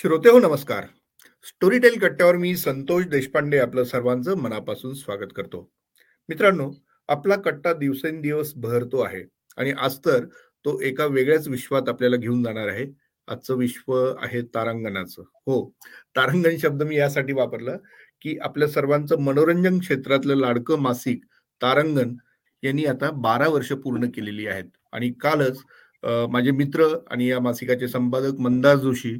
श्रोते हो नमस्कार. स्टोरीटेल कट्ट्यावर मी संतोष देशपांडे आपलं सर्वांचं मनापासून स्वागत करतो. मित्रांनो आपला कट्टा दिवसेंदिवस बहरतो आहे आणि आज तर तो एका वेगळ्याच विश्वात आपल्याला घेऊन जाणार आहे. आजचं विश्व आहे तारांगणाचं. हो तारांगण शब्द मी यासाठी वापरला की आपल्या सर्वांचं मनोरंजन क्षेत्रातलं लाडकं मासिक तारांगण यांनी आता बारा वर्ष पूर्ण केलेली आहेत. आणि कालच माझे मित्र आणि या मासिकाचे संपादक मंदार जोशी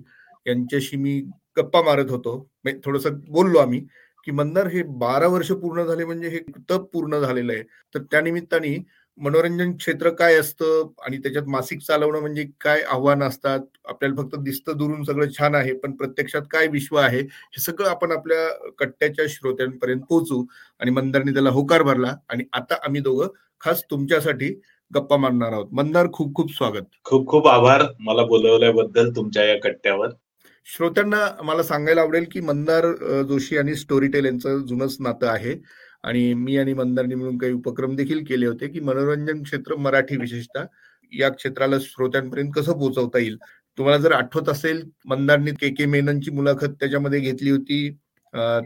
यांच्याशी मी गप्पा मारत होतो. थोडस बोललो आम्ही की मंदार हे बारा वर्ष पूर्ण झाले म्हणजे हे तप पूर्ण झालेलं आहे. तर त्या निमित्ताने मनोरंजन क्षेत्र काय असतं आणि त्याच्यात मासिक चालवणं म्हणजे काय आव्हान असतात? आपल्याला फक्त दिसतं दुरून सगळं छान आहे पण प्रत्यक्षात काय विश्व आहे? हे सगळं आपण आपल्या कट्ट्याच्या श्रोत्यांपर्यंत पोहोचू आणि मंदारने त्याला होकार भरला आणि आता आम्ही दोघं खास तुमच्यासाठी गप्पा मारणार आहोत. मंदार खूप खूप स्वागत. खूप खूप आभार. मला बोलवल्याबद्दल तुमच्या या कट्ट्यावर. श्रोत्यांना मला सांगायला आवडेल की मंदार जोशी आणि स्टोरी टेल यांचं जुनच नातं आहे. आणि मी आणि मंदारनी मिळून काही उपक्रम देखील केले होते की मनोरंजन क्षेत्र मराठी विशेषतः या क्षेत्राला श्रोत्यांपर्यंत कसं पोहोचवता येईल? तुम्हाला जर आठवत असेल मंदारनी के के मेननची मुलाखत त्याच्यामध्ये घेतली होती.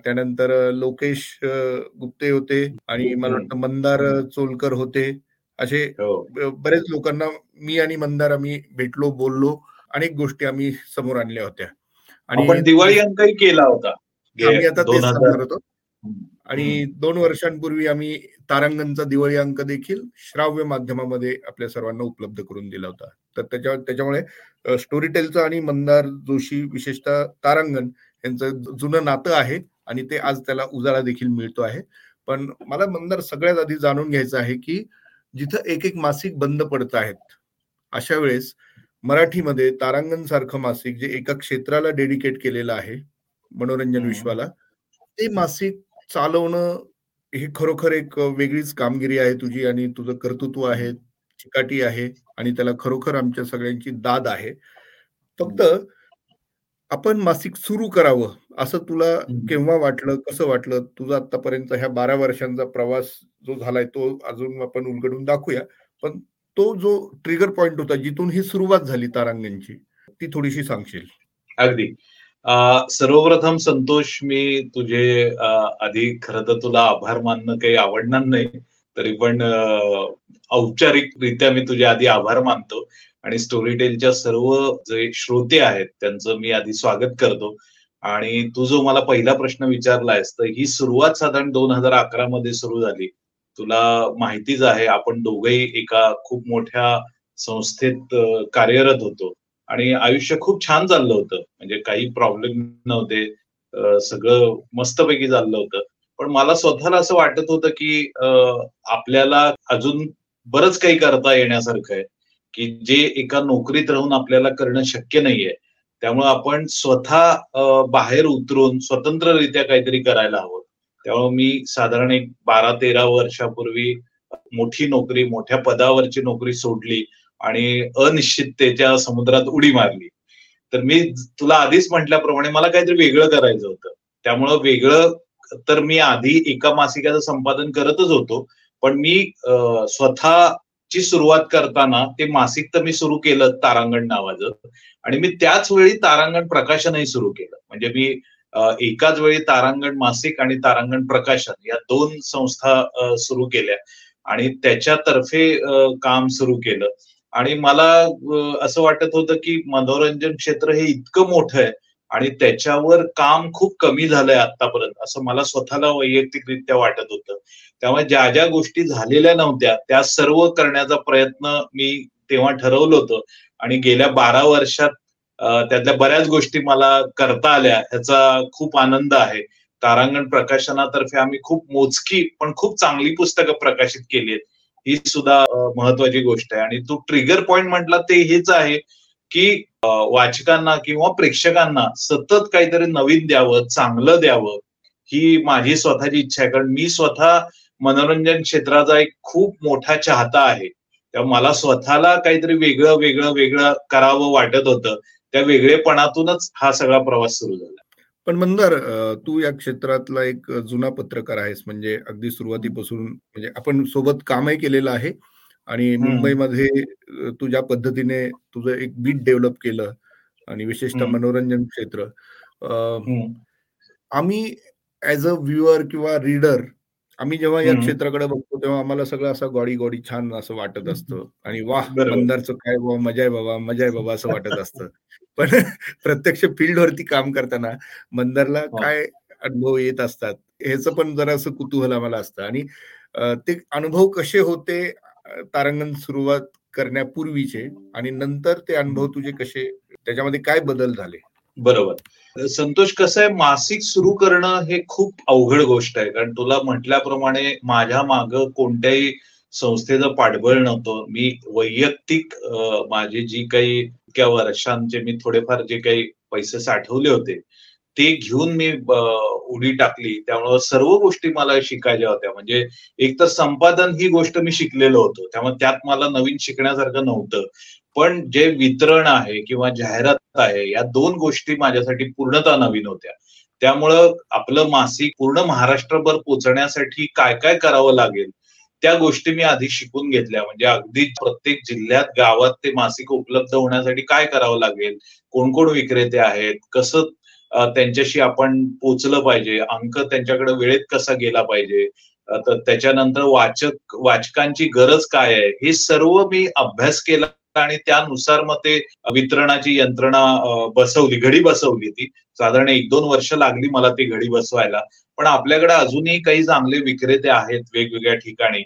त्यानंतर लोकेश गुप्ते होते आणि मला वाटतं मंदार चोलकर होते. असे हो. बरेच लोकांना मी आणि मंदार आम्ही भेटलो बोललो. अनेक गोष्टी आम्ही समोर आणल्या होत्या. आणि दिवाळी अंकही केला होता. आम्ही आता तेच सांगणार होतो. आणि दोन वर्षांपूर्वी आम्ही तारांगणचा दिवाळी अंक देखील श्राव्य माध्यमामध्ये आपल्या सर्वांना उपलब्ध करून दिला होता. तर त्याच्या त्याच्यामुळे स्टोरी टेलचं आणि मंदार जोशी विशेषतः तारांगण यांचं जुनं नातं आहे आणि ते आज त्याला उजाळा देखील मिळतो आहे. पण मला मंदार सगळ्यात आधी जाणून घ्यायचं आहे की जिथं एक एक मासिक बंद पडत आहेत अशा वेळेस मराठीमध्ये तारांगण सारखं मासिक जे एका क्षेत्राला डेडिकेट केलेलं आहे मनोरंजन विश्वाला ते मासिक चालवणं हे खरोखर एक वेगळीच कामगिरी आहे तुझी आणि तुझं कर्तृत्व आहे चिकाटी आहे आणि त्याला खरोखर आमच्या सगळ्यांची दाद आहे. फक्त आपण मासिक सुरू करावं असं तुला केव्हा वाटलं कसं वाटलं? तुझा आतापर्यंत ह्या बारा वर्षांचा प्रवास जो झालाय तो अजून आपण उलगडून दाखवूया पण तो जो ट्रिगर पॉइंट होता जिथून ही सुरुवात झाली तारांगणची ती थोडीशी सांगशील? अगदी. सर्वप्रथम संतोष मी तुझे आधी खर तर तुला आभार मानणं काही आवडणार नाही तरी पण औपचारिकरित्या मी तुझे आधी आभार मानतो. आणि स्टोरी टेलच्या सर्व जे श्रोते आहेत त्यांचं मी आधी स्वागत करतो. आणि तू जो मला पहिला प्रश्न विचारलायस तर ही सुरुवात साधारण दोन हजार अकरा मध्ये सुरू झाली. तुला माहितीच आहे आपण दोघही एका खूप मोठ्या संस्थेत कार्यरत होतो. आणि आयुष्य खूप छान चाललं होतं. म्हणजे काही प्रॉब्लेम नव्हते. सगळं मस्तपैकी चाललं होतं. पण मला स्वतःला असं वाटत होतं की आपल्याला अजून बरंच काही करता येण्यासारखं आहे. की जे एका नोकरीत राहून आपल्याला करणं शक्य नाहीये. त्यामुळे आपण स्वतः बाहेर उतरून स्वतंत्ररित्या काहीतरी करायला हवं. त्यामुळे मी साधारण एक बारा तेरा वर्षापूर्वी मोठी नोकरी मोठ्या पदावरची नोकरी सोडली आणि अनिश्चिततेच्या समुद्रात उडी मारली. तर मी तुला आधीच म्हटल्याप्रमाणे मला काहीतरी वेगळं करायचं होतं. त्यामुळं वेगळं तर मी आधी एका मासिकाचं संपादन करतच होतो पण मी स्वतःची सुरुवात करताना ते मासिक तर मी सुरू केलं तारांगण नावाचं आणि मी त्याच वेळी तारांगण प्रकाशनही सुरू केलं. म्हणजे मी एकाच वेळी तारांगण मासिक आणि तारांगण प्रकाशन या दोन संस्था सुरू केल्या. आणि त्याच्यातर्फे काम सुरू केलं. आणि मला असं वाटत होतं की मनोरंजन क्षेत्र हे इतकं मोठं आहे आणि त्याच्यावर काम खूप कमी झालंय आतापर्यंत असं मला स्वतःला वैयक्तिकरित्या वाटत होतं. त्यामुळे ज्या ज्या गोष्टी झालेल्या नव्हत्या त्या सर्व करण्याचा प्रयत्न मी तेव्हा ठरवलं होतं. आणि गेल्या बारा वर्षात त्यातल्या बऱ्याच गोष्टी मला करता आल्या ह्याचा खूप आनंद आहे. तारांगण प्रकाशनातर्फे आम्ही खूप मोजकी पण खूप चांगली पुस्तकं प्रकाशित केली आहेत. ही सुद्धा महत्वाची गोष्ट आहे. आणि तू ट्रिगर पॉइंट म्हटला ते हेच आहे की वाचकांना किंवा प्रेक्षकांना सतत काहीतरी नवीन द्यावं चांगलं द्यावं ही माझी स्वतःची इच्छा आहे. कारण मी स्वतः मनोरंजन क्षेत्राचा एक खूप मोठा चाहता आहे. तेव्हा मला स्वतःला काहीतरी वेगळं वेगळं वेगळं करावं वाटत होतं. त्या वेगळेपणातूनच हा सगळा प्रवास सुरू झाला. पण मंदार तू या क्षेत्रातला एक जुना पत्रकार आहेस म्हणजे अगदी सुरुवातीपासून म्हणजे आपण सोबत कामही केलेलं आहे आणि मुंबईमध्ये तू ज्या पद्धतीने तुझं एक बीट डेव्हलप केलं आणि विशेषतः मनोरंजन क्षेत्र आम्ही ऍज अ व्ह्युअर किंवा रीडर आम्ही जेव्हा या क्षेत्राकडे बघतो तेव्हा आम्हाला सगळं असं गॉडी गॉडी छान असं वाटत असतं. आणि वाह मंदारचं काय बाबा मजा आहे बाबा मजा आहे बाबा असं वाटत असतं. पण प्रत्यक्ष फील्डवरती काम करताना मंदारला काय अनुभव येत असतात ह्याचं पण जरा असं कुतूहल आम्हाला असतं. आणि ते अनुभव कसे होते तारांगण सुरुवात करण्यापूर्वीचे आणि नंतर ते अनुभव तुझे कसे त्याच्यामध्ये काय बदल झाले? बरोबर. संतोष कसं आहे मासिक सुरू करणं हे खूप अवघड गोष्ट आहे. कारण तुला म्हटल्याप्रमाणे माझ्या माग कोणत्याही संस्थेचं पाठबळ नव्हतं. मी वैयक्तिक माझी जी काही इतक्या वर्षांचे मी थोडेफार जे काही पैसे साठवले होते ते घेऊन मी उडी टाकली. त्यामुळे सर्व गोष्टी मला शिकायच्या होत्या. म्हणजे एक तर संपादन ही गोष्ट मी शिकलेलो होतो. त्यामुळे त्यात मला नवीन शिकण्यासारखं नव्हतं. पण जे वितरण आहे किंवा जाहिरात आहे या दोन गोष्टी माझ्यासाठी पूर्णतः नवीन होत्या. त्यामुळं आपलं मासिक पूर्ण महाराष्ट्रभर पोचण्यासाठी काय काय करावं लागेल त्या गोष्टी मी आधी शिकून घेतल्या. म्हणजे अगदी प्रत्येक जिल्ह्यात गावात ते मासिक उपलब्ध होण्यासाठी काय करावं लागेल कोण कोण विक्रेते आहेत कसं त्यांच्याशी आपण पोचलं पाहिजे. अंक त्यांच्याकडे वेळेत कसा गेला पाहिजे? तर त्याच्यानंतर वाचक वाचकांची गरज काय आहे? हे सर्व मी अभ्यास केला आणि त्यानुसार मग ते वितरणाची यंत्रणा बसवली घडी बसवली ती. साधारण एक दोन वर्ष लागली मला ती घडी बसवायला. पण आपल्याकडे अजूनही काही चांगले विक्रेते आहेत वेगवेगळ्या ठिकाणी.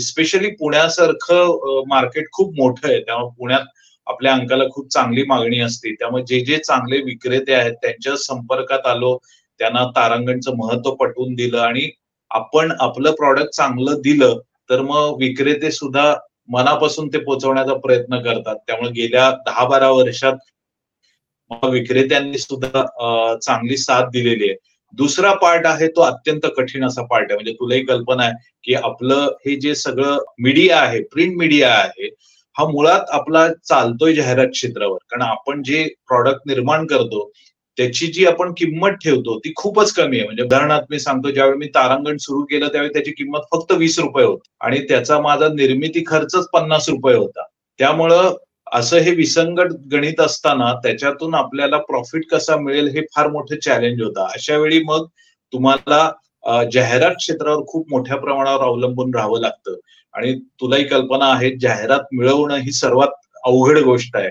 स्पेशली पुण्यासारखं मार्केट खूप मोठं आहे. त्यामुळे पुण्यात आपल्या अंकाला खूप चांगली मागणी असते. त्यामुळे जे जे चांगले विक्रेते आहेत त्यांच्या संपर्कात आलो त्यांना तारांगणचं महत्त्व पटवून दिलं आणि आपण आपलं प्रॉडक्ट चांगलं दिलं तर मग विक्रेते सुद्धा मनापासून ते पोहोचवण्याचा प्रयत्न करतात. त्यामुळे गेल्या दहा बारा वर्षात विक्रेत्यांनी सुद्धा चांगली साथ दिलेली आहे. दुसरा पार्ट आहे तो अत्यंत कठीण असा पार्ट आहे. म्हणजे तुलाही कल्पना आहे की आपलं हे जे सगळं मीडिया आहे प्रिंट मीडिया आहे हा मुळात आपला चालतोय जाहिरात क्षेत्रावर. कारण आपण जे प्रॉडक्ट निर्माण करतो त्याची जी आपण किंमत ठेवतो ती खूपच कमी आहे. म्हणजे उदाहरणार्थ मी सांगतो ज्यावेळी मी तारांगण सुरू केलं त्यावेळी त्याची किंमत फक्त वीस रुपये होती. आणि त्याचा माझा निर्मिती खर्चच पन्नास रुपये होता. त्यामुळं असं हे विसंगत गणित असताना त्याच्यातून आपल्याला प्रॉफिट कसा मिळेल हे फार मोठं चॅलेंज होतं. अशा वेळी मग तुम्हाला जाहिरात क्षेत्रावर खूप मोठ्या प्रमाणावर अवलंबून राहावं लागतं. आणि तुलाही कल्पना आहे जाहिरात मिळवणं ही सर्वात अवघड गोष्ट आहे.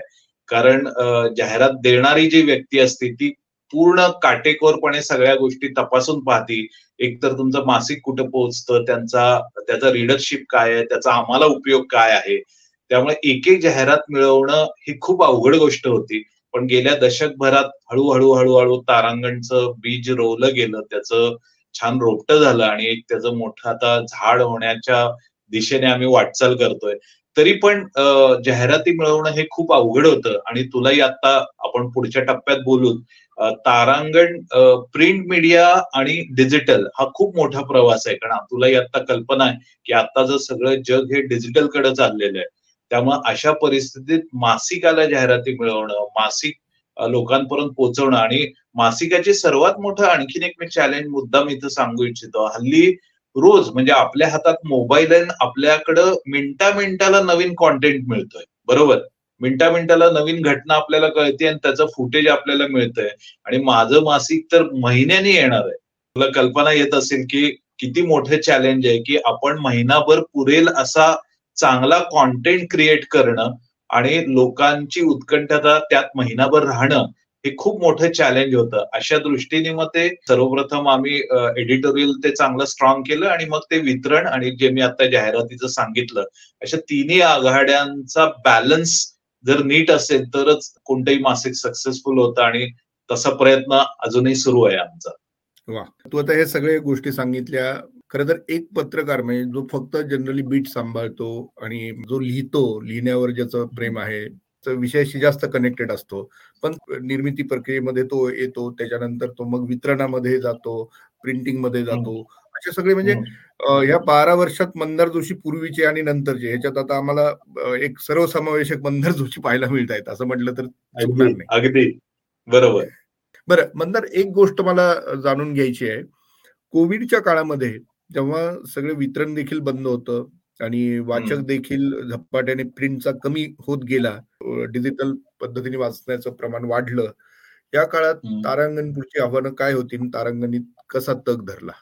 कारण जाहिरात देणारी जी व्यक्ती असते ती पूर्ण काटेकोरपणे सगळ्या गोष्टी तपासून पाहती. एकतर तुमचं मासिक कुठं पोहोचतं त्यांचा त्याचा रिडरशिप काय आहे त्याचा आम्हाला उपयोग काय आहे? त्यामुळे एक एक जाहिरात मिळवणं ही खूप अवघड गोष्ट होती. पण गेल्या दशकभरात हळूहळू हळूहळू तारांगणचं बीज रोवलं गेलं. त्याचं छान रोपटं झालं आणि एक त्याचं मोठं आता झाड होण्याच्या दिशेने आम्ही वाटचाल करतोय. तरी पण जाहिराती मिळवणं हे खूप अवघड होतं आणि तुलाही आता आपण पुढच्या टप्प्यात बोलून तारांगण प्रिंट मीडिया आणि डिजिटल हा खूप मोठा प्रवास आहे. कारण तुलाही आता कल्पना आहे की आता जर सगळं जग हे डिजिटलकडे चाललेलं आहे त्यामुळे अशा परिस्थितीत मासिकाला जाहिराती मिळवणं मासिक लोकांपर्यंत पोहोचवणं आणि मासिकाचे सर्वात मोठं आणखीन एक मी चॅलेंज मुद्दा मी इथं सांगू इच्छितो. हल्ली रोज म्हणजे आपल्या हातात मोबाईल आहे आपल्याकडं मिनटा मिनिटाला नवीन कॉन्टेंट मिळतोय. बरोबर? मिनटा मिनिटाला नवीन घटना आपल्याला कळते आणि त्याचं फुटेज आपल्याला मिळतंय. आणि माझं मासिक तर महिन्याने येणार आहे. तुला कल्पना येत असेल की किती मोठं चॅलेंज आहे की आपण महिनाभर पुरेल असा चांगला कॉन्टेंट क्रिएट करणं आणि लोकांची उत्कंठता त्यात महिनाभर राहणं हे खूप मोठं चॅलेंज होतं. अशा दृष्टीने मग ते सर्वप्रथम आम्ही एडिटोरियल ते चांगलं स्ट्रॉंग केलं आणि मग ते वितरण आणि जे मी आता जाहिरातीचं सांगितलं अशा तिन्ही आघाड्यांचा बॅलन्स जर नीट असेल तरच कोणतंही मासिक सक्सेसफुल होतं आणि तसा प्रयत्न अजूनही सुरू आहे आमचा. वा. तू आता हे सगळे गोष्टी सांगितल्या. खरं तर एक पत्रकार म्हणजे जो फक्त जनरली बीट सांभाळतो आणि जो लिहितो लिहिण्यावर ज्याचं प्रेम आहे विषयाशी जास्त कनेक्टेड असतो. पण निर्मिती प्रक्रियेमध्ये तो येतो त्याच्यानंतर तो मग वितरणामध्ये जातो प्रिंटिंगमध्ये जातो. असे सगळे म्हणजे या बारा वर्षात मंदार जोशी पूर्वीचे आणि नंतरचे ह्याच्यात आता आम्हाला एक सर्वसमावेशक मंदार जोशी पाहायला मिळत आहेत असं म्हटलं तर नाही. अगदी. बरोबर. बरं मंदार एक गोष्ट मला जाणून घ्यायची आहे. कोविडच्या काळामध्ये जेव्हा सगळे वितरण देखील बंद होतं आणि वाचक देखील झपाट्याने प्रिंटचा कमी होत गेला. डिजिटल पद्धतीने वाचण्याचं प्रमाण वाढलं. या काळात तारांगण पुढची आव्हानं काय होती तारांगणीत कसा तग धरला?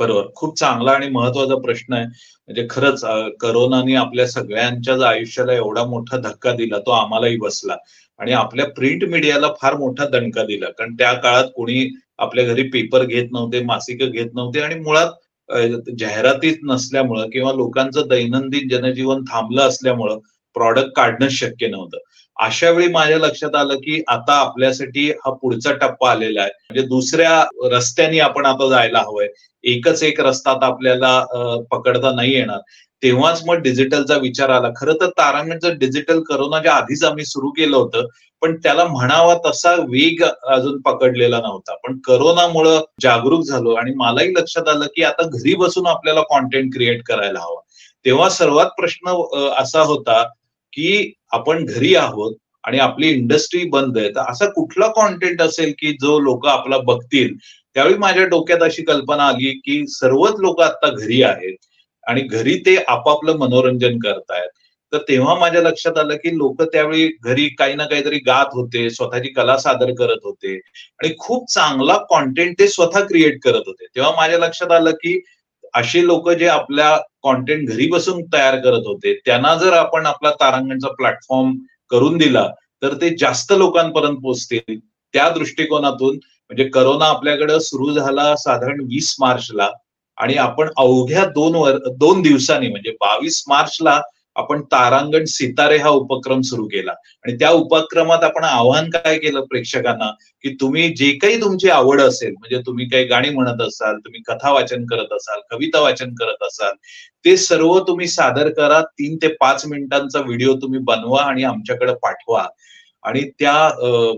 बरोबर. खूप चांगला आणि महत्त्वाचा प्रश्न आहे. म्हणजे खरंच करोनाने आपल्या सगळ्यांच्याच आयुष्याला एवढा मोठा धक्का दिला तो आम्हालाही बसला. आणि आपल्या प्रिंट मीडियाला फार मोठा दणका दिला. कारण त्या काळात कोणी आपल्या घरी पेपर घेत नव्हते मासिक घेत नव्हते आणि मुळात जाहिरातीत नसल्यामुळं किंवा लोकांचं दैनंदिन जनजीवन थांबलं असल्यामुळं प्रॉडक्ट काढणं शक्य नव्हतं. अशा वेळी माझ्या लक्षात आलं की आता आपल्यासाठी हा पुढचा टप्पा आलेला आहे. म्हणजे दुसऱ्या रस्त्याने आपण आता जायला हवंय. एकच एक रस्ता आता आपल्याला पकडता नाही येणार. तेव्हाच मग डिजिटलचा विचार आला. खरं तर तारांगणचं डिजिटल करोनाच्या आधीच आम्ही सुरू केलं होतं पण त्याला म्हणावा तसा वेग अजून पकडलेला नव्हता. पण करोनामुळं जागरूक झालो आणि मलाही लक्षात आलं की आता घरी बसून आपल्याला कॉन्टेंट क्रिएट करायला हवा. तेव्हा सर्वात प्रश्न असा होता की आपण घरी आहोत आणि आपली इंडस्ट्री बंद आहे तर असा कुठला कॉन्टेंट असेल की जो लोक आपला बघतील? त्यावेळी माझ्या डोक्यात अशी कल्पना आली की सर्वच लोक आता घरी आहेत. आणि घरी ते आपापलं मनोरंजन करतायत. तर तेव्हा माझ्या लक्षात आलं की लोक त्यावेळी घरी काही ना काहीतरी गात होते स्वतःची कला सादर करत होते आणि खूप चांगला कॉन्टेंट ते स्वतः क्रिएट करत होते. तेव्हा माझ्या लक्षात आलं की असे लोक जे आपल्या कॉन्टेंट घरी बसून तयार करत होते त्यांना जर आपण आपला तारांगणचा प्लॅटफॉर्म करून दिला तर ते जास्त लोकांपर्यंत पोहोचतील त्या दृष्टिकोनातून म्हणजे करोना आपल्याकडे सुरू झाला साधारण वीस मार्चला. आणि आपण अवघ्या दोन वर दोन दिवसांनी म्हणजे बावीस मार्चला आपण तारांगण सितारे हा उपक्रम सुरू केला. आणि त्या उपक्रमात आपण आव्हान काय केलं प्रेक्षकांना? की तुम्ही जे काही तुमची आवड असेल म्हणजे तुम्ही काही गाणी म्हणत असाल तुम्ही कथा वाचन करत असाल कविता वाचन करत असाल ते सर्व तुम्ही सादर करा. तीन ते पाच मिनिटांचा व्हिडिओ तुम्ही बनवा आणि आमच्याकडे पाठवा. आणि त्या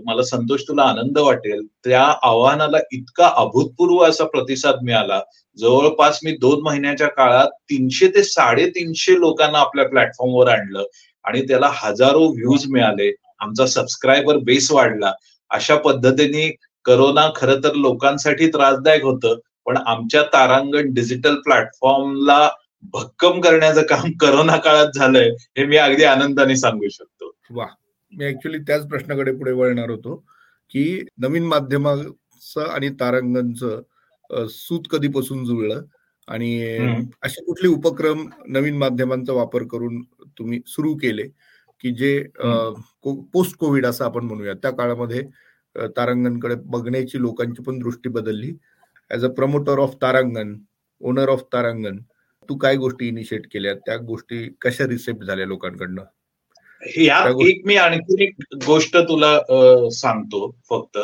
मला संतोष तुला आनंद वाटेल. त्या आव्हानाला इतका अभूतपूर्व असा प्रतिसाद मिळाला. जवळपास मी दोन महिन्याच्या काळात तीनशे ते साडेतीनशे लोकांना आपल्या प्लॅटफॉर्मवर आणलं आणि त्याला हजारो व्ह्यूज मिळाले. आमचा सबस्क्रायबर बेस वाढला. अशा पद्धतीने करोना खर तर लोकांसाठी त्रासदायक होतं पण आमच्या तारांगण डिजिटल प्लॅटफॉर्मला भक्कम करण्याचं काम करोना काळात झालंय हे मी अगदी आनंदाने सांगू शकतो. वा. मी ऍक्च्युली त्याच प्रश्नाकडे पुढे वळणार होतो की नवीन माध्यमाचं आणि तारांगणचं सूत कधीपासून जुळलं आणि असे कुठले उपक्रम नवीन माध्यमांचा वापर करून तुम्ही सुरू केले की जे पोस्ट कोविड असं आपण म्हणूया त्या काळामध्ये तारांगणकडे बघण्याची लोकांची पण दृष्टी बदलली. As a promoter of Tarangan owner of Tarangan तू काय गोष्टी इनिशिएट केल्या त्या गोष्टी कशा रिसेप्ट झाल्या लोकांकडनं? या एक मी आणखी एक गोष्ट तुला सांगतो फक्त.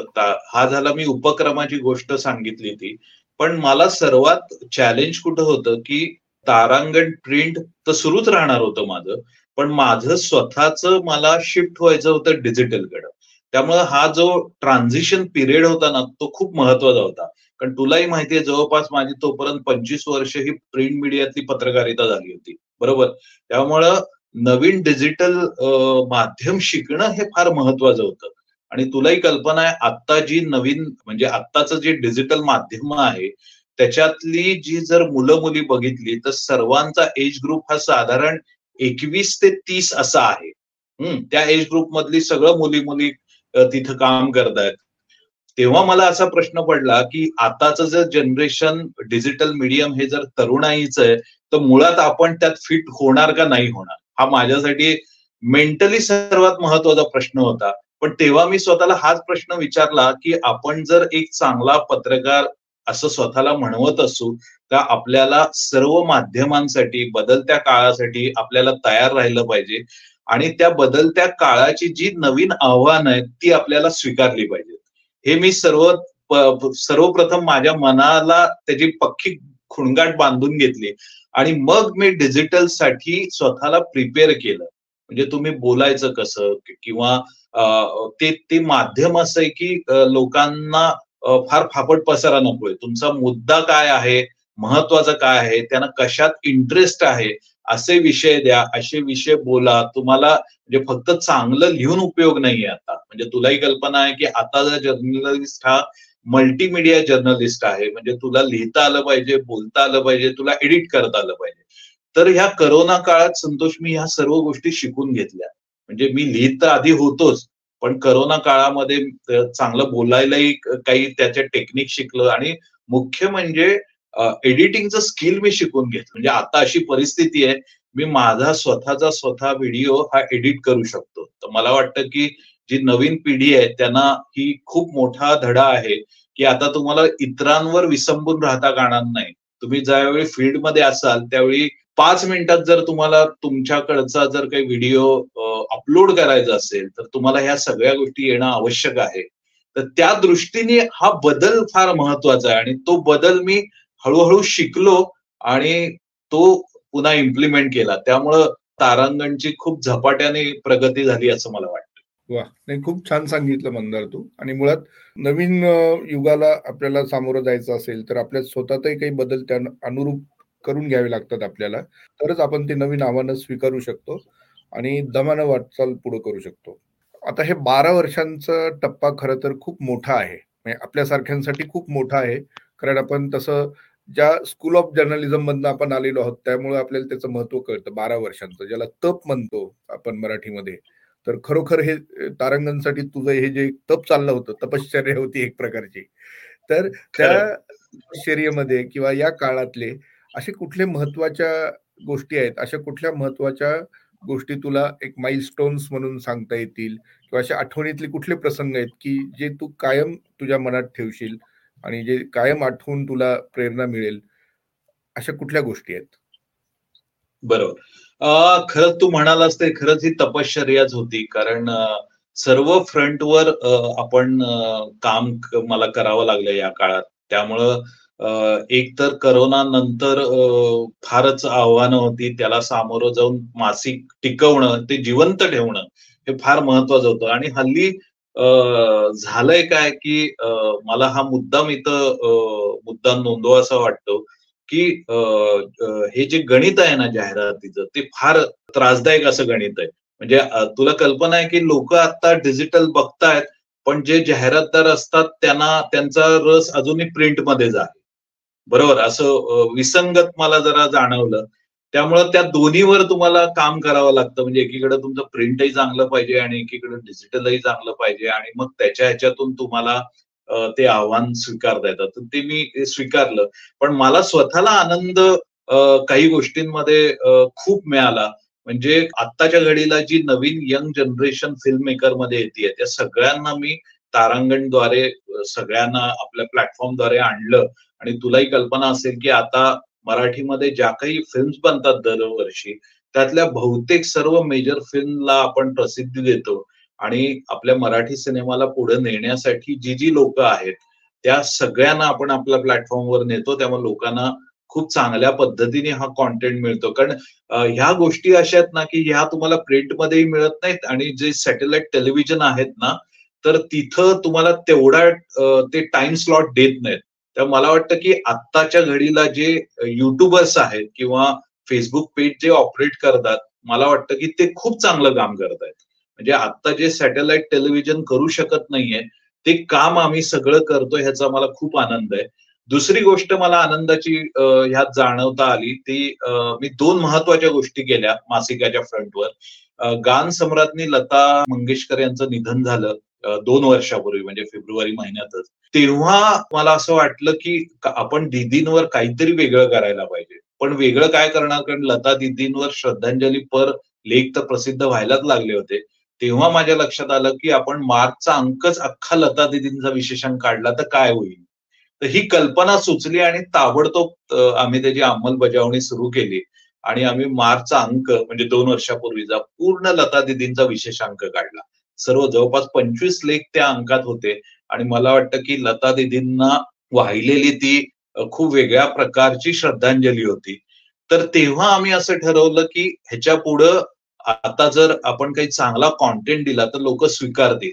हा झाला मी उपक्रमाची गोष्ट सांगितली ती. पण मला सर्वात चॅलेंज कुठं होतं की तारांगण प्रिंट तर सुरूच राहणार होतं माझं. पण माझं स्वतःच मला शिफ्ट व्हायचं होतं डिजिटलकडं त्यामुळे हा जो ट्रान्झिशन पिरियड होता ना तो खूप महत्त्वाचा होता. कारण तुलाही माहितीये जवळपास माझी तोपर्यंत पंचवीस वर्ष ही प्रिंट मीडियातली पत्रकारिता झाली होती. बरोबर? त्यामुळं नवीन डिजिटल माध्यम शिकणं हे फार महत्वाचं होतं. आणि तुलाही कल्पना आहे आत्ता जी नवीन म्हणजे आत्ताचं जे डिजिटल माध्यम आहे त्याच्यातली जी जर मुलं मुली बघितली तर सर्वांचा एज ग्रुप हा साधारण एकवीस ते तीस असा आहे. हम्म त्या एज ग्रुप मधली सगळं मुली मुली तिथं काम करतायत. तेव्हा मला असा प्रश्न पडला की आताचं जर जनरेशन डिजिटल मीडियम हे जर तरुणाईचं आहे तर मुळात आपण त्यात फिट होणार का नाही होणार? हा माझ्यासाठी मेंटली सर्वात महत्त्वाचा प्रश्न होता. पण तेव्हा मी स्वतःला हाच प्रश्न विचारला की आपण जर एक चांगला पत्रकार असं स्वतःला म्हणवत असू तर आपल्याला सर्व माध्यमांसाठी बदलत्या काळासाठी आपल्याला तयार राहिलं पाहिजे. आणि त्या बदलत्या काळाची जी नवीन आव्हानं आहेत ती आपल्याला स्वीकारली पाहिजेत. हे मी सर्व सर्वप्रथम माझ्या मनाला त्याची पक्की खुणगाट बांधून घेतली. आणि मग मी डिजिटलसाठी स्वतःला प्रिपेअर केलं. म्हणजे तुम्ही बोलायचं कसं किंवा ते ते माध्यम असं आहे की लोकांना फार फापट पसारा नकोय. तुमचा मुद्दा काय आहे महत्वाचं काय आहे त्यांना कशात इंटरेस्ट आहे असे विषय द्या असे विषय बोला. तुम्हाला म्हणजे फक्त चांगलं लिहून उपयोग नाहीये आता. म्हणजे तुलाही कल्पना आहे की आता जर जर्नलिस्ट हा मल्टीमीडिया जर्नलिस्ट आहे. म्हणजे तुला लिहिता आलं पाहिजे बोलता आलं पाहिजे तुला एडिट करता आलं पाहिजे. तर ह्या करोना काळात संतोष मी ह्या सर्व गोष्टी शिकून घेतल्या. म्हणजे मी लिहित तर आधी होतोच पण करोना काळामध्ये चांगलं बोलायलाही काही त्याच्या टेक्निक शिकलं आणि मुख्य म्हणजे एडिटिंगचं स्किल मी शिकून घेतलं. म्हणजे आता अशी परिस्थिती आहे मी माझा स्वतःचा स्वतः व्हिडिओ हा एडिट करू शकतो. तर मला वाटतं की जी नवीन पिढी आहे त्यांना ही खूप मोठा धडा आहे की आता तुम्हाला इतरांवर विसंबून राहता काणार नाही. तुम्ही ज्यावेळी फील्डमध्ये असाल त्यावेळी पाच मिनिटात जर तुम्हाला तुमच्याकडचा जर काही व्हिडिओ अपलोड करायचा असेल तर तुम्हाला ह्या सगळ्या गोष्टी येणं आवश्यक आहे. तर त्या दृष्टीने हा बदल फार महत्त्वाचा आहे आणि तो बदल मी हळूहळू शिकलो आणि तो पुन्हा इम्प्लिमेंट केला. त्यामुळं तारांगणची खूप झपाट्याने प्रगती झाली असं मला वाटतं. वा. नाही खूप छान सांगितलं मंदार तू. आणि मुळात नवीन युगाला आपल्याला सामोरं जायचं असेल तर आपल्या स्वतःतही काही बदल त्या अनुरूप करून घ्यावे लागतात आपल्याला. तरच आपण ते नवीन आव्हानं स्वीकारू शकतो आणि दमानं वाटचाल पुढे करू शकतो. आता हे बारा वर्षांचा टप्पा खरं तर खूप मोठा आहे. म्हणजे आपल्यासारख्यांसाठी खूप मोठा आहे. कारण आपण तसं ज्या स्कूल ऑफ जर्नलिझम मधनं आपण आलेलो आहोत त्यामुळे आपल्याला त्याचं महत्त्व कळतं बारा वर्षांचं. ज्याला तप म्हणतो आपण मराठीमध्ये. तर खरोखर हे तारांगणसाठी तुझं हे जे तप चाललं होतं तपश्चर्या होती एक प्रकारची. तर त्या शर्यमध्ये किंवा या काळातले असे कुठले महत्त्वाच्या गोष्टी आहेत अशा कुठल्या महत्त्वाच्या गोष्टी तुला एक माइल स्टोन्स म्हणून सांगता येतील किंवा अशा आठवणीतले कुठले प्रसंग आहेत की जे तू कायम तुझ्या मनात ठेवशील आणि जे कायम आठवून तुला प्रेरणा मिळेल अशा कुठल्या गोष्टी आहेत? बरोबर. खरंच तू म्हणालास ते खरंच ही तपश्चर्याच होती. कारण सर्व फ्रंटवर आपण काम मला करावं लागलं या काळात. त्यामुळं एक तर करोना नंतर फारच आव्हानं होती. त्याला सामोरं जाऊन मासिक टिकवणं ते जिवंत ठेवणं हे फार महत्वाचं होतं. आणि हल्ली झालंय काय की मला हा मुद्दाम इथं मुद्दा नोंदवा असा वाटतो. की हे जे गणित आहे ना जाहिरातीचं ते फार त्रासदायक असं गणित आहे. म्हणजे तुला कल्पना आहे की लोक आता डिजिटल बघतायत पण जे जाहिरातदार असतात त्यांना त्यांचा रस अजूनही प्रिंटमध्येच आहे बरोबर? असं विसंगत मला जरा जाणवलं. त्यामुळं त्या दोन्हीवर तुम्हाला काम करावं लागतं. म्हणजे एकीकडे तुमचं प्रिंटही चांगलं पाहिजे आणि एकीकडे डिजिटलही चांगलं पाहिजे आणि मग त्याच्या ह्याच्यातून तुम्हाला ते आव्हान स्वीकारता येतात तर ते मी स्वीकारलं. पण मला स्वतःला आनंद काही गोष्टींमध्ये खूप मिळाला. म्हणजे आत्ताच्या घडीला जी नवीन यंग जनरेशन फिल्म मेकरमध्ये येते त्या सगळ्यांना मी तारांगणद्वारे सगळ्यांना आपल्या प्लॅटफॉर्मद्वारे आणलं. आणि तुलाही कल्पना असेल की आता मराठीमध्ये ज्या काही फिल्म्स बनतात दरवर्षी त्यातल्या बहुतेक सर्व मेजर फिल्मला आपण प्रसिद्धी देतो. आणि आपल्या मराठी सिनेमाला पुढे नेण्यासाठी जी जी लोक आहेत त्या सगळ्यांना आपण आपल्या प्लॅटफॉर्मवर नेतो त्यामुळे लोकांना खूप चांगल्या पद्धतीने हा कॉन्टेंट मिळतो. कारण ह्या गोष्टी अशा आहेत ना की ह्या तुम्हाला प्रिंटमध्येही मिळत नाहीत आणि जे सॅटेलाइट टेलिव्हिजन आहेत ना तर तिथं तुम्हाला तेवढा ते टाइम स्लॉट देत नाहीत. तर मला वाटतं की आत्ताच्या घडीला जे युट्यूबर्स आहेत किंवा फेसबुक पेज जे ऑपरेट करतात मला वाटतं की ते खूप चांगलं काम करत आहेत म्हणजे आता जे सॅटेलाइट टेलिव्हिजन करू शकत नाहीये ते काम आम्ही सगळं करतो ह्याचा मला खूप आनंद आहे. दुसरी गोष्ट मला आनंदाची ह्यात जाणवता आली ती मी दोन महत्त्वाच्या गोष्टी केल्या मासिकाच्या फ्रंटवर. गान सम्राज्ञी लता मंगेशकर यांचं निधन झालं दोन वर्षापूर्वी म्हणजे फेब्रुवारी महिन्यातच. तेव्हा मला असं वाटलं की आपण दिदींवर काहीतरी वेगळं करायला पाहिजे. पण वेगळं काय करणार? कारण लता दिदींवर श्रद्धांजली पर लेख तर प्रसिद्ध व्हायलाच लागले होते. तेव्हा माझ्या लक्षात आलं की आपण मार्चचा अंकच अख्खा लता दिदींचा विशेषण काढला तर काय होईल? तर ही कल्पना सुचली आणि ताबडतोब आम्ही त्याची अंमलबजावणी सुरू केली. आणि आम्ही मार्चचा अंक म्हणजे दोन वर्षापूर्वीचा पूर्ण लता दिदींचा विशेषांक काढला. सर्व जवळपास पंचवीस लेख त्या अंकात होते. आणि मला वाटतं की लता दिदींना वाहिलेली ती खूप वेगळ्या प्रकारची श्रद्धांजली होती. तर तेव्हा आम्ही असं ठरवलं की ह्याच्या पुढं आता जर आपण काही चांगला कॉन्टेंट दिला तर लोक स्वीकारतील.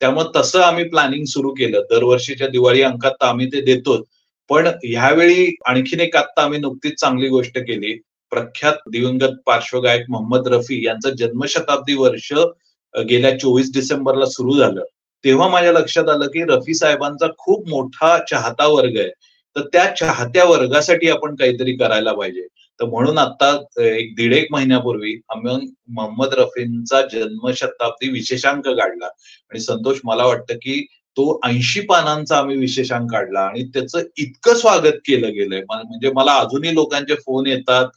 त्यामुळे तसं आम्ही प्लॅनिंग सुरू केलं. दरवर्षीच्या दिवाळी अंकात तर आम्ही ते देतोच. पण ह्यावेळी आणखीन एक आत्ता आम्ही नुकतीच चांगली गोष्ट केली. प्रख्यात दिवंगत पार्श्वगायक मोहम्मद रफी यांचं जन्मशताब्दी वर्ष गेल्या चोवीस डिसेंबरला सुरू झालं. तेव्हा माझ्या लक्षात आलं की रफी साहेबांचा खूप मोठा चाहता वर्ग आहे. तर त्या चाहत्या वर्गासाठी आपण काहीतरी करायला पाहिजे. तर म्हणून आता एक दीड एक महिन्यापूर्वी आम्ही मोहम्मद रफींचा जन्मशताब्दी विशेषांक काढला. आणि संतोष मला वाटतं की तो ऐंशी पानांचा आम्ही विशेषांक काढला आणि त्याचं इतकं स्वागत केलं गेलंय. म्हणजे मला अजूनही लोकांचे फोन येतात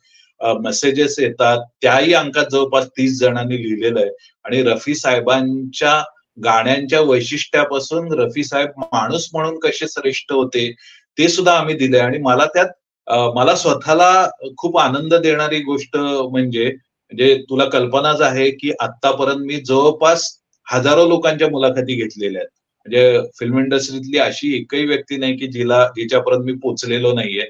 मेसेजेस येतात. त्याही अंकात जवळपास तीस जणांनी लिहिलेलं आहे. आणि रफी साहेबांच्या गाण्यांच्या वैशिष्ट्यापासून रफी साहेब माणूस म्हणून कसे श्रेष्ठ होते ते सुद्धा आम्ही दिले आणि मला त्यात मला स्वतःला खूप आनंद देणारी गोष्ट म्हणजे म्हणजे तुला कल्पनाच आहे की आतापर्यंत मी जवळपास हजारो लोकांच्या मुलाखती घेतलेल्या आहेत. म्हणजे फिल्म इंडस्ट्रीतली अशी एकही व्यक्ती नाही की जिला जिच्यापर्यंत मी पोचलेलो नाहीये.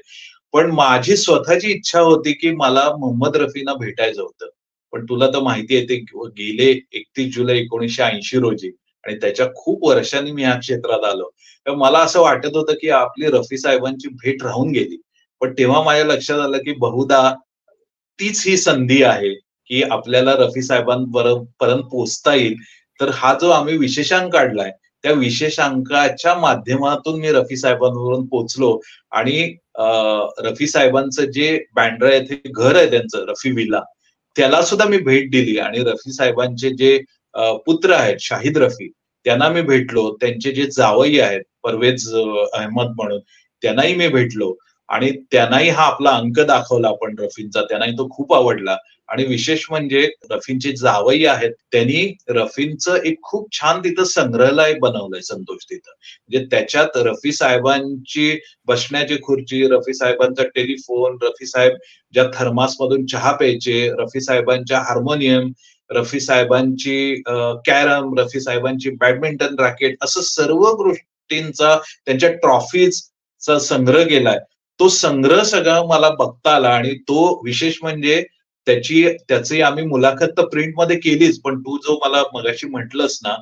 पण माझी स्वतःची इच्छा होती की मला मोहम्मद रफीना भेटायचं होतं. पण तुला तर माहिती आहे ते गेले एकतीस जुलै एकोणीसशे ऐंशी रोजी आणि त्याच्या खूप वर्षांनी मी या क्षेत्रात आलो. तर मला असं वाटत होतं की आपली रफी साहेबांची भेट राहून गेली. पण तेव्हा माझ्या लक्षात आलं की बहुधा तीच ही संधी आहे की आपल्याला रफी साहेबांपर्यंत पोचता येईल. तर हा जो आम्ही विशेषांक काढलाय त्या विशेषांकाच्या माध्यमातून मी रफी साहेबांवरून पोचलो आणि रफी साहेबांचं जे बँड्रा येथे घर आहे त्यांचं रफी विला त्याला सुद्धा मी भेट दिली आणि रफी साहेबांचे जे पुत्र आहेत शाहिद रफी त्यांना मी भेटलो. त्यांचे जे जावई आहेत परवेज अहमद म्हणून त्यांनाही मी भेटलो. आणि त्यांनाही हा आपला अंक दाखवला आपण रफींचा त्यांनाही तो खूप आवडला. आणि विशेष म्हणजे रफींचे जावई आहेत त्यांनी रफींचं एक खूप छान तिथं संग्रहालय बनवलंय संतोष तिथं. म्हणजे त्याच्यात रफी साहेबांची बसण्याची खुर्ची रफी साहेबांचा टेलिफोन रफी साहेब ज्या थर्मास मधून चहा प्यायचे रफी साहेबांच्या हार्मोनियम रफी साहेबांची कॅरम रफी साहेबांची बॅडमिंटन रॅकेट असं सर्व गोष्टींचा त्यांच्या ट्रॉफीजचा संग्रह गेलाय तो संग्रह सगळा मला बघता आला आणि तो विशेष म्हणजे त्याची त्याची आम्ही मुलाखत तर प्रिंटमध्ये केलीच पण तू जो मला मगाशी म्हटलंस ना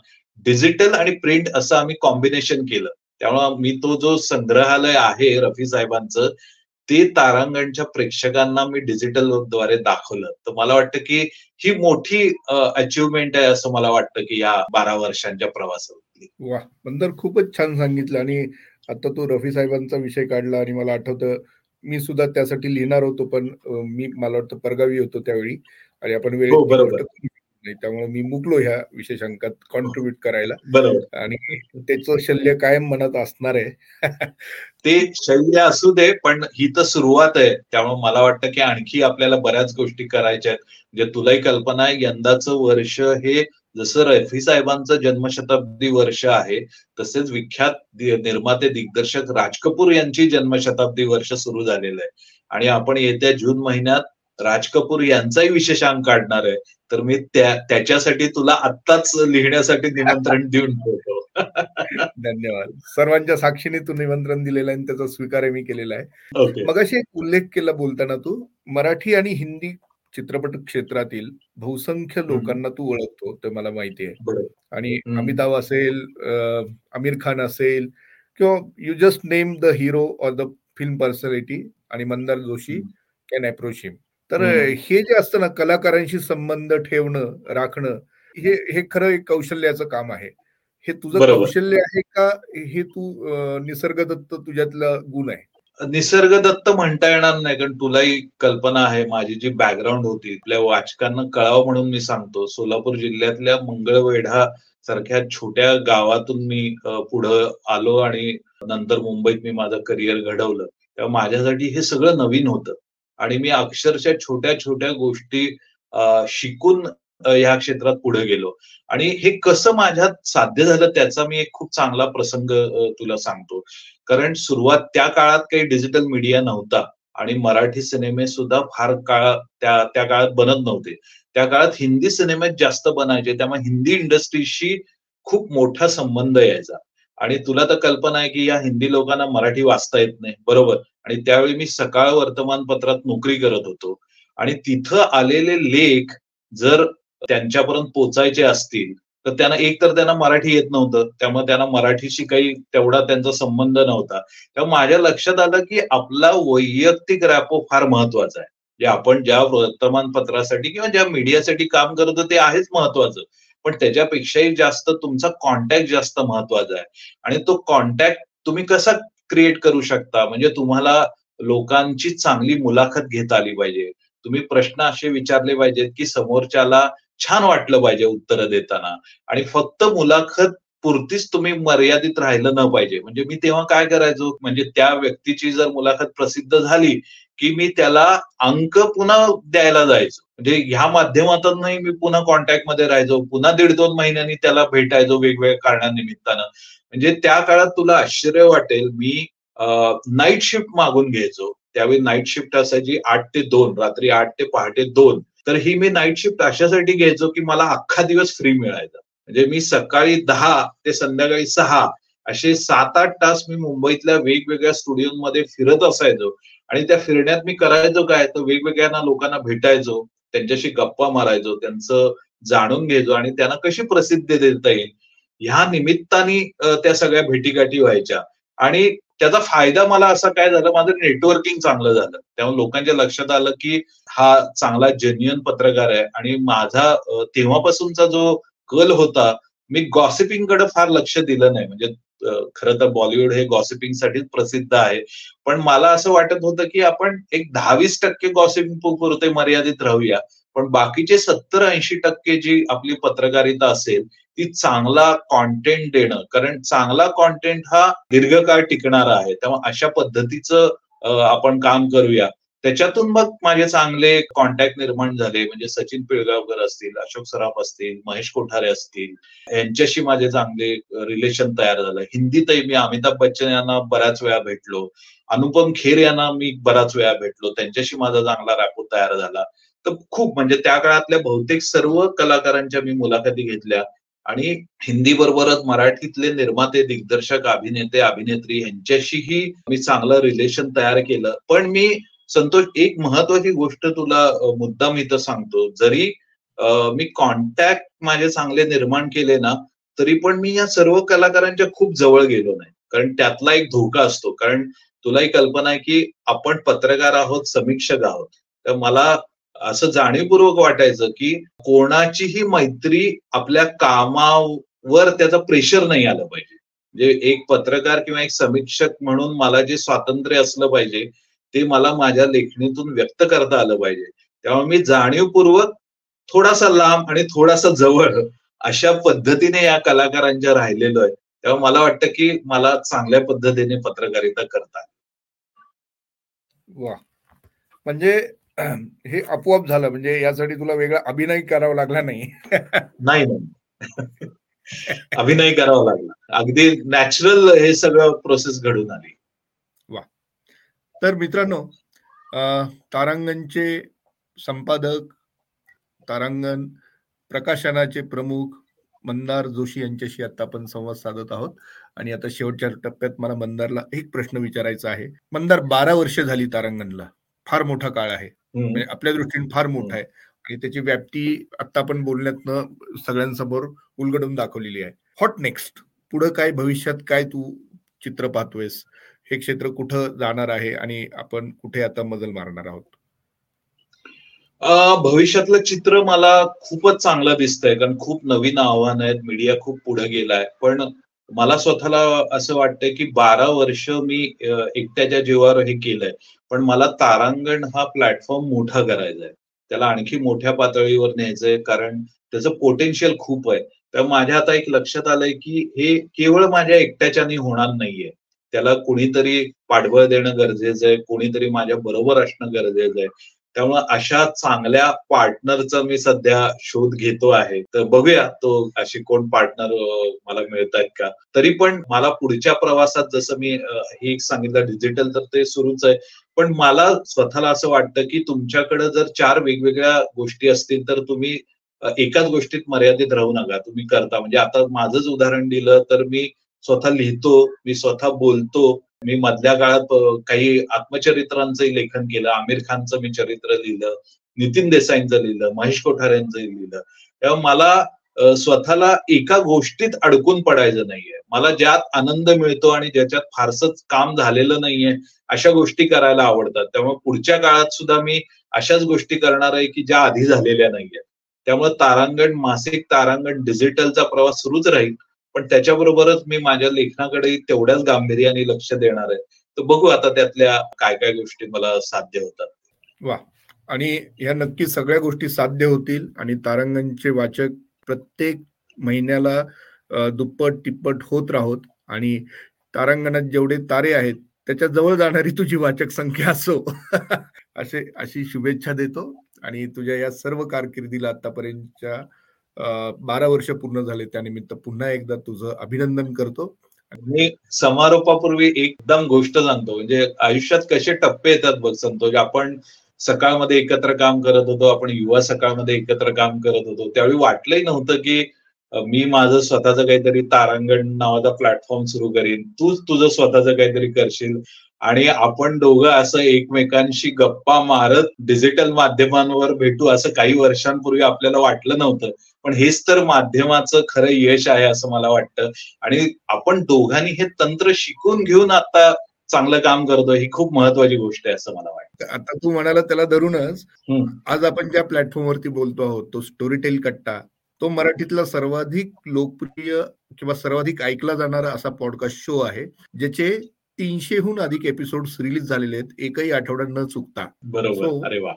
डिजिटल आणि प्रिंट असं आम्ही कॉम्बिनेशन केलं. त्यामुळे मी तो जो संग्रहालय आहे रफी साहेबांचं ते तारांगणच्या प्रेक्षकांना मी डिजिटलद्वारे दाखवलं. तर मला वाटतं की ही मोठी अचिव्हमेंट आहे असं मला वाटतं की या बारा वर्षांच्या प्रवासातली वा बंदर खूपच छान सांगितलं आणि आता तू रफी साहेबांचा विषय काढला आणि मला आठवतं मी सुद्धा त्यासाठी लिहिणार होतो पण मी मला वाटतं परगावी होतो त्यावेळी आणि आपण वेळ हो, नाही त्यामुळे मी मुकलो ह्या विशेषांकात कॉन्ट्रीब्युट करायला. आणि त्याचं शल्य कायम मनात असणार आहे. ते शल्य असू दे पण ही तर सुरुवात आहे. त्यामुळे मला वाटतं की आणखी आपल्याला बऱ्याच गोष्टी करायच्या आहेत. म्हणजे तुलाही कल्पना आहे यंदाचं वर्ष हे जसं रफी साहेबांचं जन्मशताब्दी वर्ष आहे तसेच विख्यात निर्माते दिग्दर्शक राज कपूर यांची जन्मशताब्दी वर्ष सुरू झालेलं आहे. आणि आपण येत्या जून महिन्यात राज कपूर यांचाही विशेषांक काढणार आहे. तर मी त्या त्याच्यासाठी तुला आत्ताच लिहिण्यासाठी निमंत्रण देऊन ठेवतो. धन्यवाद. सर्वांच्या साक्षीने तू निमंत्रण दिलेलं आहे त्याचा स्वीकार मी केलेला आहे. मग अशी एक उल्लेख केला बोलताना तू मराठी आणि हिंदी चित्रपट क्षेत्रातील बहुसंख्य लोकांना तू ओळखतो ते मला माहिती आहे. आणि अमिताभ असेल आमिर खान असेल किंवा you just name the hero or the film personality आणि Mandar Joshi can approach him तर हे. जे असतं ना कलाकारांशी संबंध ठेवणं राखणं हे हे खरं एक कौशल्याचं काम आहे. हे तुझं कौशल्य आहे का? हे तू निसर्गदत्त तुझ्यातला गुण आहे? निसर्गदत्त म्हणता येणार नाही कारण तुलाही कल्पना आहे माझी जी बॅकग्राऊंड होती आपल्या वाचकांना कळावं म्हणून मी सांगतो. सोलापूर जिल्ह्यातल्या मंगळवेढा सारख्या छोट्या गावातून मी पुढं आलो आणि नंतर मुंबईत मी माझं करिअर घडवलं. तेव्हा माझ्यासाठी हे सगळं नवीन होतं. आणि मी अक्षरशः छोट्या छोट्या गोष्टी शिकून ह्या क्षेत्रात पुढे गेलो. आणि हे कसं माझ्यात साध्य झालं त्याचा मी एक खूप चांगला प्रसंग तुला सांगतो. कारण सुरुवात त्या काळात काही डिजिटल मीडिया नव्हता आणि मराठी सिनेमे सुद्धा फार काळ त्या त्या काळात बनत नव्हते. त्या काळात हिंदी सिनेमे जास्त बनायचे त्यामुळे हिंदी इंडस्ट्रीशी खूप मोठा संबंध यायचा. आणि तुला तर कल्पना आहे की या हिंदी लोकांना मराठी वाचता येत नाही. बरोबर. आणि त्यावेळी मी सकाळ वर्तमानपत्रात नोकरी करत होतो. आणि तिथं आलेले लेख जर त्यांच्यापर्यंत पोचायचे असतील तर त्यांना एक तर त्यांना मराठी येत नव्हतं त्यामुळे त्यांना मराठीशी काही तेवढा त्यांचा संबंध नव्हता. तेव्हा माझ्या लक्षात आलं की आपला वैयक्तिक रॅपो फार महत्त्वाचा आहे. जे आपण ज्या वर्तमानपत्रासाठी किंवा ज्या मीडियासाठी काम करतो ते आहेच महत्वाचं पण त्याच्यापेक्षाही जास्त तुमचा कॉन्टॅक्ट जास्त महत्त्वाचा आहे. आणि तो कॉन्टॅक्ट तुम्ही कसा क्रिएट करू शकता? म्हणजे तुम्हाला लोकांची चांगली मुलाखत घेता आली पाहिजे. तुम्ही प्रश्न असे विचारले पाहिजेत की समोरच्याला छान वाटलं पाहिजे उत्तरं देताना. आणि फक्त मुलाखत पुरतीच तुम्ही मर्यादित राहिलं न पाहिजे. म्हणजे मी तेव्हा काय करायचो? म्हणजे त्या व्यक्तीची जर मुलाखत प्रसिद्ध झाली की मी त्याला अंक पुन्हा द्यायला जायचो. म्हणजे ह्या माध्यमातूनही मी पुन्हा कॉन्टॅक्टमध्ये राहायचो. पुन्हा दीड दोन महिन्यांनी त्याला भेटायचो वेगवेगळ्या कारणानिमित्तानं. म्हणजे त्या काळात तुला आश्चर्य वाटेल. मी नाईट शिफ्ट मागून घ्यायचो. त्यावेळी नाईट शिफ्ट असायची आठ ते दोन. रात्री आठ ते पहाटे दोन. तर ही मी नाईट शिफ्ट अशासाठी घ्यायचो की मला अख्खा दिवस फ्री मिळायचा. म्हणजे मी सकाळी दहा ते संध्याकाळी सहा असे सात आठ तास मी मुंबईतल्या वेगवेगळ्या स्टुडिओमध्ये फिरत असायचो. आणि त्या फिरण्यात मी करायचो काय? तर वेगवेगळ्या लोकांना भेटायचो त्यांच्याशी गप्पा मारायचो त्यांचं जाणून घ्यायचो आणि त्यांना कशी प्रसिद्धी देता येईल. ह्या निमित्ताने त्या सगळ्या भेटीगाठी व्हायच्या. आणि त्याचा फायदा मला असा काय झाला माझं नेटवर्किंग चांगलं झालं. त्यामुळे लोकांच्या लक्षात आलं की हा चांगला जेन्युअन पत्रकार आहे आणि माझा तेव्हापासूनचा जो कल होता मी गॉसिपिंगकडे फार लक्ष दिलं नाही. म्हणजे खरं तर बॉलिवूड हे गॉसिपिंगसाठीच प्रसिद्ध आहे. पण मला असं वाटत होतं की आपण एक दहावीस टक्के गॉसिपिंग पुरते मर्यादित राहूया. पण बाकीचे सत्तर ऐंशी टक्के जी आपली पत्रकारिता असेल ती चांगला कॉन्टेंट देणं. कारण चांगला कॉन्टेंट हा दीर्घकाळ टिकणारा आहे. त्यामुळे अशा पद्धतीचं आपण काम करूया. त्याच्यातून मग माझे चांगले कॉन्टॅक्ट निर्माण झाले. म्हणजे सचिन पिळगावकर असतील अशोक सराफ असतील महेश कोठारे असतील. यांच्याशी माझे चांगले रिलेशन तयार झालं. हिंदीतही मी अमिताभ बच्चन यांना बऱ्याच वेळा भेटलो. अनुपम खेर यांना मी बऱ्याच वेळा भेटलो. त्यांच्याशी माझा चांगला राखो तयार झाला. तर खूप म्हणजे त्या काळातल्या बहुतेक सर्व कलाकारांच्या मी मुलाखती घेतल्या. आणि हिंदी बरोबरच मराठीतले निर्माते दिग्दर्शक अभिनेते अभिनेत्री यांच्याशीही मी चांगलं रिलेशन तयार केलं. पण मी संतोष एक महत्वाची गोष्ट तुला मुद्दाम इथं सांगतो. जरी मी कॉन्टॅक्ट माझे चांगले निर्माण केले ना तरी पण मी या सर्व कलाकारांच्या खूप जवळ गेलो नाही. कारण त्यातला एक धोका असतो. कारण तुलाही कल्पना आहे की आपण पत्रकार आहोत समीक्षक आहोत. तर मला असं जाणीवपूर्वक वाटायचं की कोणाचीही मैत्री आपल्या कामावर त्याचा प्रेशर नाही आलं पाहिजे. म्हणजे एक पत्रकार किंवा एक समीक्षक म्हणून मला जे स्वातंत्र्य असलं पाहिजे ते मला माझ्या लेखणीतून व्यक्त करता आलं पाहिजे. त्यामुळे मी जाणीवपूर्वक थोडासा लांब आणि थोडासा जवळ अशा पद्धतीने या कलाकारांच्या राहिलेलो आहे. तेव्हा मला वाटतं की मला चांगल्या पद्धतीने पत्रकारिता करता वा म्हणजे हे आपोआप झालं म्हणजे यासाठी तुला वेगळा अभिनय करावा लागला नाही. नाही अभिनय करावा लागला. अगदी नॅचरल हे सगळं प्रोसेस घडून आली. वा. तर मित्रांनो तारांगणचे संपादक तारांगण प्रकाशनाचे प्रमुख मंदार जोशी यांच्याशी आता आपण संवाद साधत आहोत. आणि आता शेवटच्या टप्प्यात मला मंदारला एक प्रश्न विचारायचा आहे. मंदार बारा वर्ष झाली तारांगणला. फार मोठा काळ आहे. म्हणजे आपल्या दृष्टीने फार मोठा आहे. आणि त्याची व्याप्ती आता आपण बोलण्यातनं सगळ्यांसमोर उलगडून दाखवलेली आहे. हॉट नेक्स्ट पुढे काय भविष्यात काय तू चित्र पाहतोयस? हे क्षेत्र कुठं जाणार आहे? आणि आपण कुठे आता मजल मारणार आहोत? भविष्यातलं चित्र मला खूपच चांगलं दिसतंय. कारण खूप नवीन आव्हान आहेत. मीडिया खूप पुढे गेलाय. पण मला स्वतःला असं वाटतंय की बारा वर्ष मी एकट्याच्या जीवावर हे केलंय. पण मला तारांगण हा प्लॅटफॉर्म मोठा करायचा आहे. त्याला आणखी मोठ्या पातळीवर न्यायचंय कारण त्याचं पोटेन्शियल खूप आहे. तर माझ्या आता एक लक्षात आलंय की हे केवळ माझ्या एकट्याच्यानी होणार नाहीये. त्याला कुणीतरी पाठबळ देणं गरजेचं आहे कोणीतरी माझ्या बरोबर असणं गरजेचं आहे. त्यामुळे अशा चांगल्या पार्टनरचा मी सध्या शोध घेतो आहे. तर बघूया तो अशी कोण पार्टनर मला मिळत आहेत का? तरी पण मला पुढच्या प्रवासात जसं मी हे सांगितलं डिजिटल तर ते सुरूच आहे. पण मला स्वतःला असं वाटतं की तुमच्याकडे जर चार वेगवेगळ्या गोष्टी असतील तर तुम्ही एकाच गोष्टीत मर्यादित राहू नका. तुम्ही करता. म्हणजे आता माझंच उदाहरण दिलं तर मी स्वतः लिहितो मी स्वतः बोलतो. मी मधल्या काळात काही आत्मचरित्रांचंही लेखन केलं. आमिर खानचं मी चरित्र लिहिलं नितीन देसाईंचं लिहिलं महेश कोठाऱ्यांचं लिहिलं. तेव्हा मला स्वतःला एका गोष्टीत अडकून पडायचं नाहीये. मला ज्यात आनंद मिळतो आणि ज्याच्यात फारसच काम झालेलं नाहीये अशा गोष्टी करायला आवडतात. त्यामुळे पुढच्या काळात सुद्धा मी अशाच गोष्टी करणार आहे की ज्या आधी झालेल्या नाहीये. त्यामुळे तारांगण मासिक तारांगण डिजिटलचा प्रवास सुरूच राहील. पण त्याच्याबरोबरच मी माझ्या लेखनाकडे तेवढ्याच गांभीर्याने लक्ष देणार आहे. तर बघू आता त्यातल्या काय काय गोष्टी मला साध्य होतात. वा आणि ह्या नक्की सगळ्या गोष्टी साध्य होतील आणि तारांगणचे वाचक प्रत्येक महिन्याला दुप्पट तिप्पट होत राहोत आणि तारांगणात जेवढे तारे आहेत त्याच्याजवळ जाणारी तुझी वाचक संख्या असो. असे अशी शुभेच्छा देतो आणि तुझ्या या सर्व कारकिर्दीला आतापर्यंतच्या बारा वर्ष पूर्ण झाले त्यानिमित्त पुन्हा एकदा तुझं अभिनंदन करतो. मी समारोपापूर्वी एकदम गोष्ट सांगतो म्हणजे आयुष्यात कसे टप्पे येतात बघ संतोष आपण सकाळमध्ये एकत्र काम करत होतो आपण युवा सकाळमध्ये एकत्र काम करत होतो. त्यावेळी वाटलंही नव्हतं की मी माझं स्वतःचं काहीतरी तारांगण नावाचा प्लॅटफॉर्म सुरू करीन. तूच तुझं स्वतःचं काहीतरी करशील. आणि आपण दोघं असं एकमेकांशी गप्पा मारत डिजिटल माध्यमांवर भेटू असं काही वर्षांपूर्वी आपल्याला वाटलं नव्हतं. पण हेच तर माध्यमाचं खरं यश आहे असं मला वाटतं. आणि आपण दोघांनी हे तंत्र शिकून घेऊन आता चांगलं काम करतो ही खूप महत्वाची गोष्ट आहे असं मला वाटतं. आता तू म्हणाला त्याला धरूनच आज आपण ज्या प्लॅटफॉर्मवरती बोलतो आहोत तो स्टोरी टेल कट्टा तो मराठीतला सर्वाधिक लोकप्रिय किंवा सर्वाधिक ऐकला जाणारा असा पॉडकास्ट शो आहे ज्याचे तीनशेहून अधिक एपिसोड रिलीज झालेले आहेत एकही आठवडा न चुकता. बरोबर. अरे वा.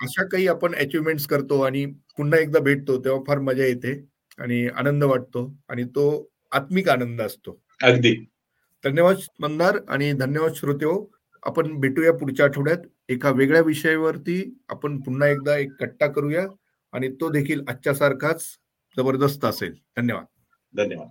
अशा काही आपण अचिव्हमेंट्स करतो आणि पुन्हा एकदा भेटतो तेव्हा फार मजा येते आणि आनंद वाटतो आणि तो आत्मिक आनंद असतो. अगदी. धन्यवाद मंदार आणि धन्यवाद श्रोते हो. आपण भेटूया पुढच्या आठवड्यात. एका वेगळ्या विषयावरती आपण पुन्हा एकदा एक कट्टा करूया आणि तो देखील आजच्या सारखाच जबरदस्त असेल. धन्यवाद. धन्यवाद.